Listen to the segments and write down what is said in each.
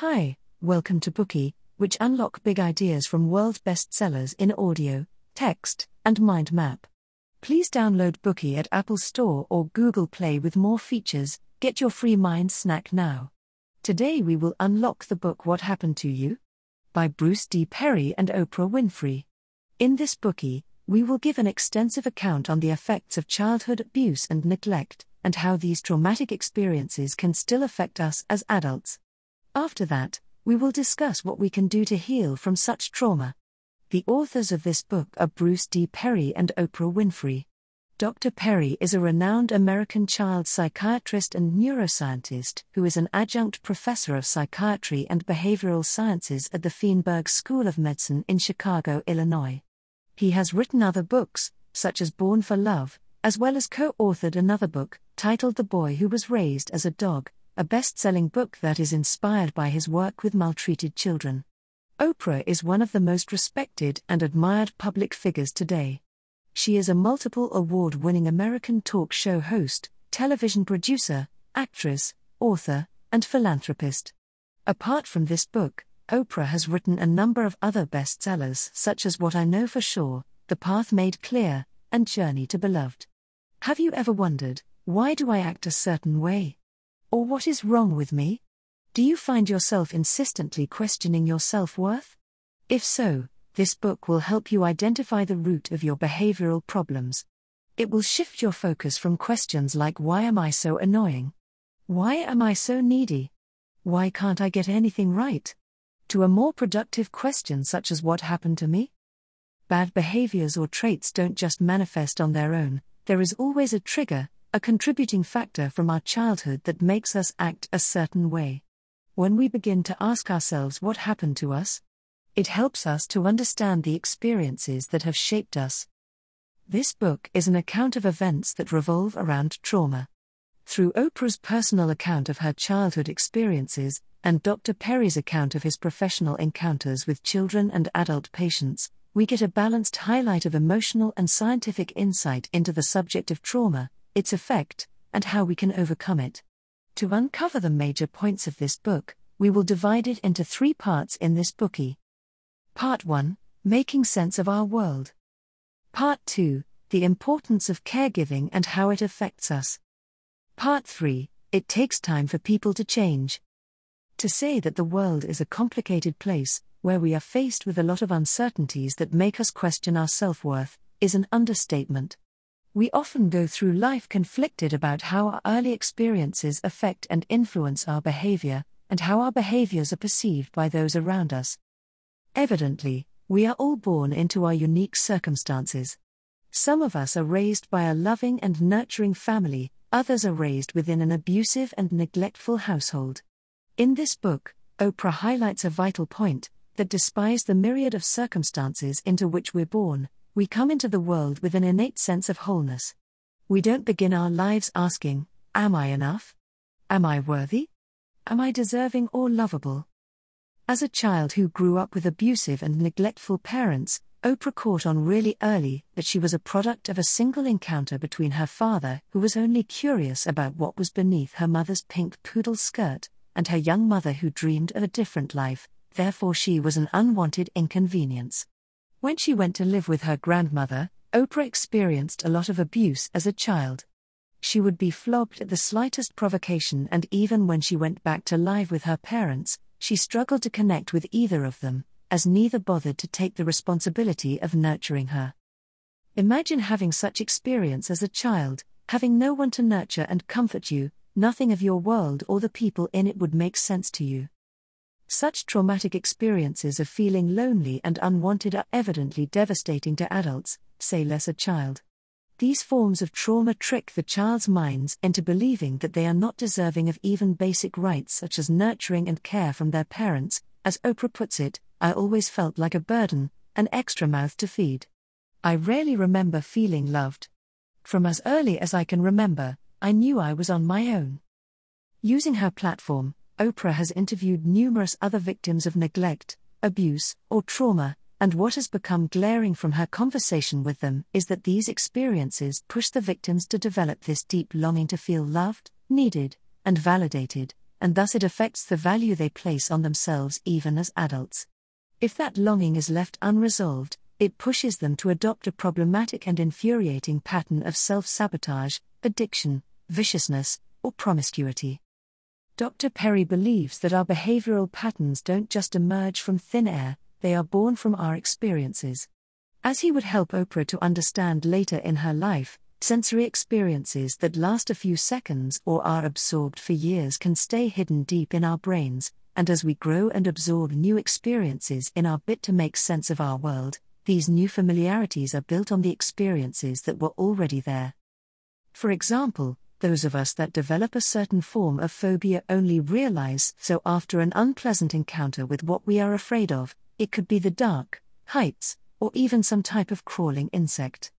Hi, welcome to Bookey, which unlock big ideas from world bestsellers in audio, text, and mind map. Please download Bookey at Apple Store or Google Play with more features. Get your free mind snack now. Today we will unlock the book What Happened to You? by Bruce D. Perry and Oprah Winfrey. In this Bookey, we will give an extensive account on the effects of childhood abuse and neglect, and how these traumatic experiences can still affect us as adults. After that, we will discuss what we can do to heal from such trauma. The authors of this book are Bruce D. Perry and Oprah Winfrey. Dr. Perry is a renowned American child psychiatrist and neuroscientist who is an adjunct professor of psychiatry and behavioral sciences at the Feinberg School of Medicine in Chicago, Illinois. He has written other books, such as Born for Love, as well as co authored another book, titled The Boy Who Was Raised as a Dog, a best selling book that is inspired by his work with maltreated children. Oprah is one of the most respected and admired public figures today. She is a multiple award winning American talk show host, television producer, actress, author, and philanthropist. Apart from this book, Oprah has written a number of other bestsellers such as What I Know for Sure, The Path Made Clear, and Journey to Beloved. Have you ever wondered, why do I act a certain way? Or what is wrong with me? Do you find yourself insistently questioning your self worth? If so, this book will help you identify the root of your behavioral problems. It will shift your focus from questions like Why am I so annoying? Why am I so needy? Why can't I get anything right? To a more productive question such as What happened to me? Bad behaviors or traits don't just manifest on their own, there is always a trigger, a contributing factor from our childhood that makes us act a certain way. When we begin to ask ourselves what happened to us, it helps us to understand the experiences that have shaped us. This book is an account of events that revolve around trauma. Through Oprah's personal account of her childhood experiences, and Dr. Perry's account of his professional encounters with children and adult patients, we get a balanced highlight of emotional and scientific insight into the subject of trauma, its effect, and how we can overcome it. To uncover the major points of this book, we will divide it into three parts in this Bookey. Part 1 Making Sense of Our World. Part 2 The Importance of Caregiving and How It Affects Us. Part 3 It Takes Time for People to Change. To say that the world is a complicated place, where we are faced with a lot of uncertainties that make us question our self worth, is an understatement. We often go through life conflicted about how our early experiences affect and influence our behavior, and how our behaviors are perceived by those around us. Evidently, we are all born into our unique circumstances. Some of us are raised by a loving and nurturing family, others are raised within an abusive and neglectful household. In this book, Oprah highlights a vital point that despite the myriad of circumstances into which we're born, we come into the world with an innate sense of wholeness. We don't begin our lives asking, Am I enough? Am I worthy? Am I deserving or lovable? As a child who grew up with abusive and neglectful parents, Oprah caught on really early that she was a product of a single encounter between her father, who was only curious about what was beneath her mother's pink poodle skirt, and her young mother, who dreamed of a different life, therefore, she was an unwanted inconvenience. When she went to live with her grandmother, Oprah experienced a lot of abuse as a child. She would be flogged at the slightest provocation, and even when she went back to live with her parents, she struggled to connect with either of them, as neither bothered to take the responsibility of nurturing her. Imagine having such experience as a child, having no one to nurture and comfort you, nothing of your world or the people in it would make sense to you. Such traumatic experiences of feeling lonely and unwanted are evidently devastating to adults, say less a child. These forms of trauma trick the child's minds into believing that they are not deserving of even basic rights such as nurturing and care from their parents. As Oprah puts it, I always felt like a burden, an extra mouth to feed. I rarely remember feeling loved. From as early as I can remember, I knew I was on my own. Using her platform, Oprah has interviewed numerous other victims of neglect, abuse, or trauma, and what has become glaring from her conversation with them is that these experiences push the victims to develop this deep longing to feel loved, needed, and validated, and thus it affects the value they place on themselves even as adults. If that longing is left unresolved, it pushes them to adopt a problematic and infuriating pattern of self sabotage, addiction, viciousness, or promiscuity. Dr. Perry believes that our behavioral patterns don't just emerge from thin air, they are born from our experiences. As he would help Oprah to understand later in her life, sensory experiences that last a few seconds or are absorbed for years can stay hidden deep in our brains, and as we grow and absorb new experiences in our bit to make sense of our world, these new familiarities are built on the experiences that were already there. For example, those of us that develop a certain form of phobia only realize so after an unpleasant encounter with what we are afraid of, it could be the dark, heights, or even some type of crawling insect.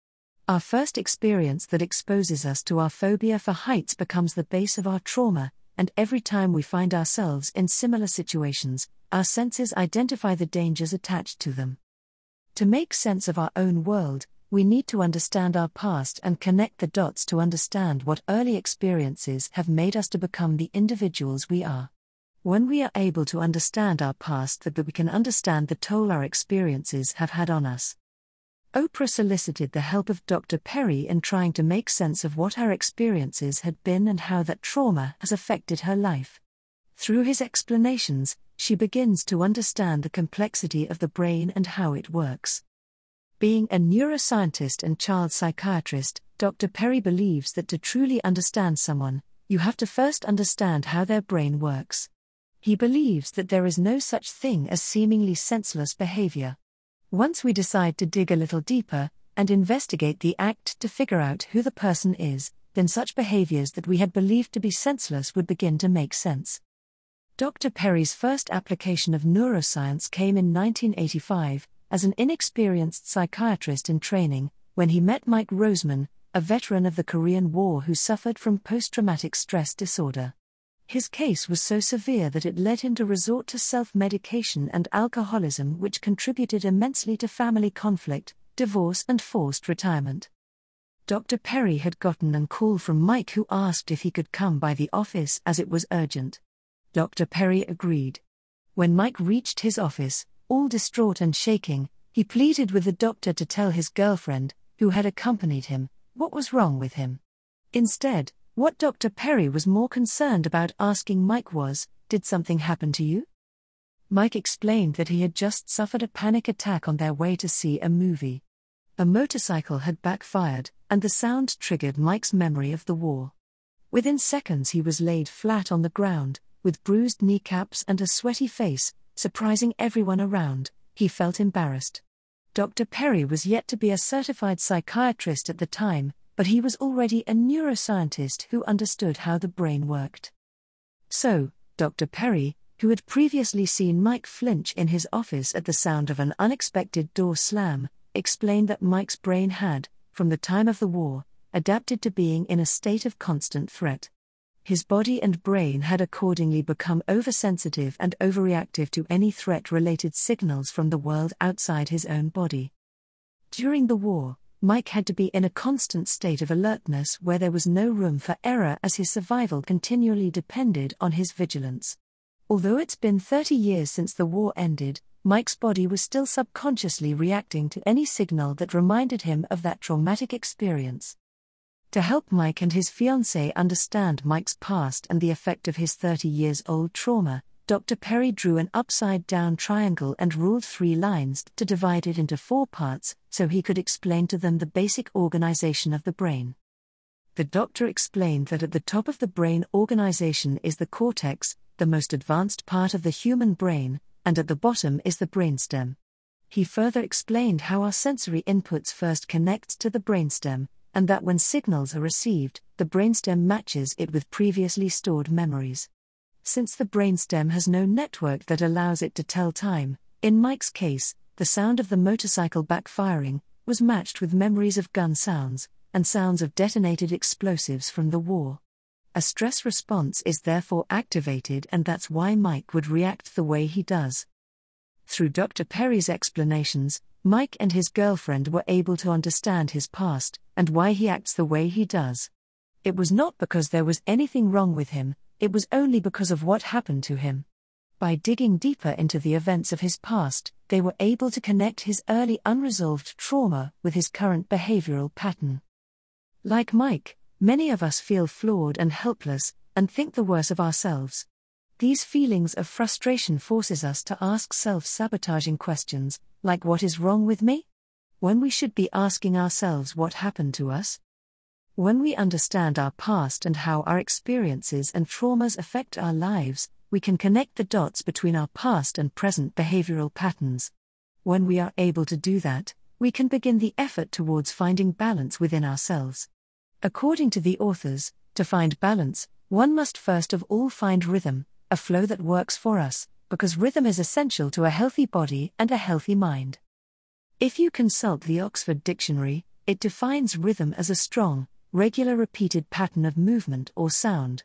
Our first experience that exposes us to our phobia for heights becomes the base of our trauma, and every time we find ourselves in similar situations, our senses identify the dangers attached to them. To make sense of our own world, we need to understand our past and connect the dots to understand what early experiences have made us to become the individuals we are. When we are able to understand our past, that we can understand the toll our experiences have had on us. Oprah solicited the help of Dr. Perry in trying to make sense of what her experiences had been and how that trauma has affected her life. Through his explanations, she begins to understand the complexity of the brain and how it works. Being a neuroscientist and child psychiatrist, Dr. Perry believes that to truly understand someone, you have to first understand how their brain works. He believes that there is no such thing as seemingly senseless behavior. Once we decide to dig a little deeper and investigate the act to figure out who the person is, then such behaviors that we had believed to be senseless would begin to make sense. Dr. Perry's first application of neuroscience came in 1985, as an inexperienced psychiatrist in training, when he met Mike Roseman, a veteran of the Korean War who suffered from post traumatic stress disorder. His case was so severe that it led him to resort to self medication and alcoholism, which contributed immensely to family conflict, divorce, and forced retirement. Dr. Perry had gotten a call from Mike who asked if he could come by the office as it was urgent. Dr. Perry agreed. When Mike reached his office, all distraught and shaking, he pleaded with the doctor to tell his girlfriend, who had accompanied him, what was wrong with him. Instead, what Dr. Perry was more concerned about asking Mike was Did something happen to you? Mike explained that he had just suffered a panic attack on their way to see a movie. A motorcycle had backfired, and the sound triggered Mike's memory of the war. Within seconds, he was laid flat on the ground, with bruised kneecaps and a sweaty face, surprising everyone around, he felt embarrassed. Dr. Perry was yet to be a certified psychiatrist at the time, but he was already a neuroscientist who understood how the brain worked. So, Dr. Perry, who had previously seen Mike flinch in his office at the sound of an unexpected door slam, explained that Mike's brain had, from the time of the war, adapted to being in a state of constant threat his body and brain had accordingly become oversensitive and overreactive to any threat related signals from the world outside his own body. During the war, Mike had to be in a constant state of alertness where there was no room for error as his survival continually depended on his vigilance. Although it's been 30 years since the war ended, Mike's body was still subconsciously reacting to any signal that reminded him of that traumatic experience. To help Mike and his fiancée understand Mike's past and the effect of his 30 years old trauma, Dr. Perry drew an upside down triangle and ruled three lines to divide it into four parts so he could explain to them the basic organization of the brain. The doctor explained that at the top of the brain organization is the cortex, the most advanced part of the human brain, and at the bottom is the brainstem. He further explained how our sensory inputs first connect to the brainstem, and that when signals are received, the brainstem matches it with previously stored memories. Since the brainstem has no network that allows it to tell time, in Mike's case, the sound of the motorcycle backfiring was matched with memories of gun sounds and sounds of detonated explosives from the war. A stress response is therefore activated, and that's why Mike would react the way he does. Through Dr. Perry's explanations, Mike and his girlfriend were able to understand his past and why he acts the way he does. It was not because there was anything wrong with him, it was only because of what happened to him. By digging deeper into the events of his past, they were able to connect his early unresolved trauma with his current behavioral pattern. Like Mike, many of us feel flawed and helpless, and think the worse of ourselves. These feelings of frustration forces us to ask self-sabotaging questions, like what is wrong with me? When we should be asking ourselves what happened to us? When we understand our past and how our experiences and traumas affect our lives, we can connect the dots between our past and present behavioral patterns. When we are able to do that, we can begin the effort towards finding balance within ourselves. According to the authors, to find balance, one must first of all find rhythm, a flow that works for us, because rhythm is essential to a healthy body and a healthy mind. If you consult the Oxford Dictionary, it defines rhythm as a strong, regular repeated pattern of movement or sound.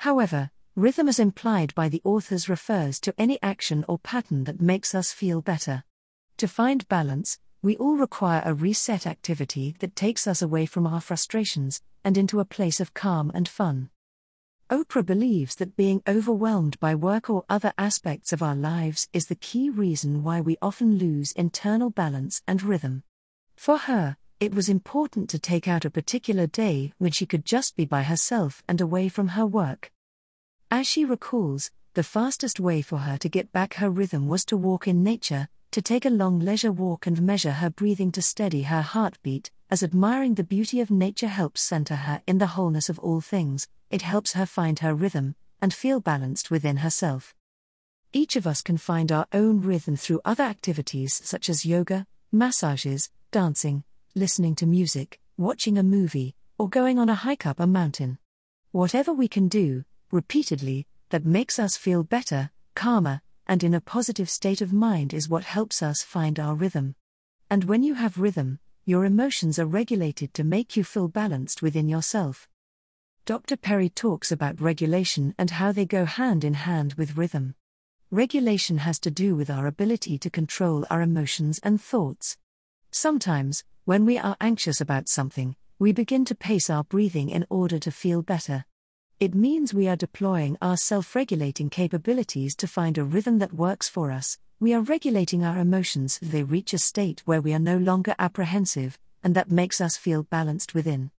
However, rhythm as implied by the authors refers to any action or pattern that makes us feel better. To find balance, we all require a reset activity that takes us away from our frustrations and into a place of calm and fun. Oprah believes that being overwhelmed by work or other aspects of our lives is the key reason why we often lose internal balance and rhythm. For her, it was important to take out a particular day when she could just be by herself and away from her work. As she recalls, the fastest way for her to get back her rhythm was to walk in nature, to take a long leisure walk and measure her breathing to steady her heartbeat, as admiring the beauty of nature helps center her in the wholeness of all things, it helps her find her rhythm and feel balanced within herself. Each of us can find our own rhythm through other activities such as yoga, massages, dancing, listening to music, watching a movie, or going on a hike up a mountain. Whatever we can do, repeatedly, that makes us feel better, calmer, and in a positive state of mind is what helps us find our rhythm. And when you have rhythm, your emotions are regulated to make you feel balanced within yourself. Dr. Perry talks about regulation and how they go hand in hand with rhythm. Regulation has to do with our ability to control our emotions and thoughts. Sometimes, when we are anxious about something, we begin to pace our breathing in order to feel better. It means we are deploying our self regulating capabilities to find a rhythm that works for us. We are regulating our emotions they reach a state where we are no longer apprehensive, and that makes us feel balanced within.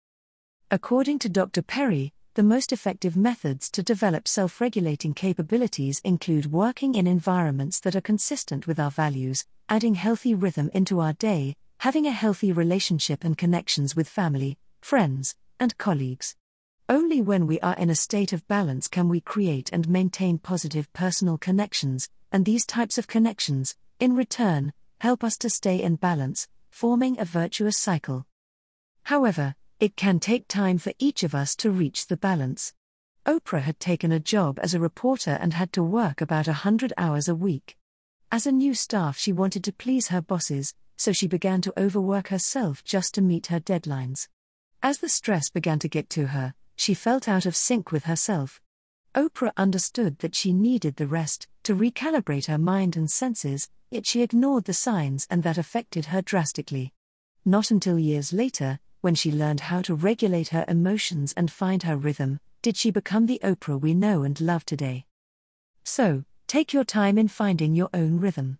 According to Dr. Perry, the most effective methods to develop self regulating capabilities include working in environments that are consistent with our values, adding healthy rhythm into our day, having a healthy relationship and connections with family, friends, and colleagues. Only when we are in a state of balance can we create and maintain positive personal connections, and these types of connections, in return, help us to stay in balance, forming a virtuous cycle. However, it can take time for each of us to reach the balance. Oprah had taken a job as a reporter and had to work about a hundred hours a week. As a new staff, she wanted to please her bosses, so she began to overwork herself just to meet her deadlines. As the stress began to get to her, she felt out of sync with herself. Oprah understood that she needed the rest to recalibrate her mind and senses, yet she ignored the signs and that affected her drastically. Not until years later, when she learned how to regulate her emotions and find her rhythm, did she become the Oprah we know and love today. So, take your time in finding your own rhythm.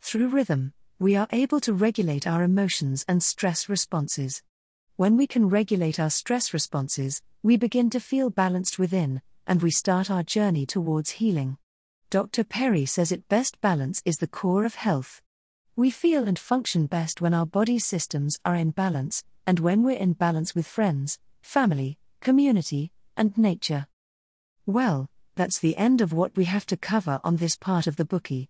Through rhythm, we are able to regulate our emotions and stress responses. When we can regulate our stress responses, we begin to feel balanced within, and we start our journey towards healing. Dr. Perry says it best balance is the core of health. We feel and function best when our body systems are in balance, and when we're in balance with friends, family, community, and nature. Well, that's the end of what we have to cover on this part of the Bookey.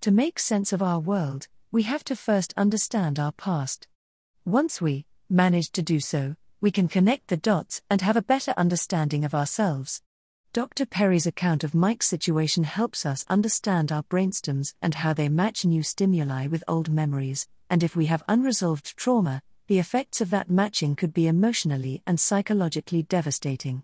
To make sense of our world, we have to first understand our past. Once we manage to do so, we can connect the dots and have a better understanding of ourselves. Dr. Perry's account of Mike's situation helps us understand our brainstems and how they match new stimuli with old memories, and if we have unresolved trauma, the effects of that matching could be emotionally and psychologically devastating.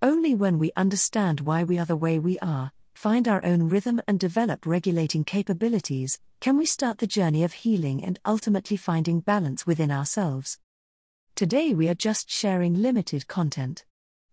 Only when we understand why we are the way we are, find our own rhythm, and develop regulating capabilities, can we start the journey of healing and ultimately finding balance within ourselves. Today we are just sharing limited content.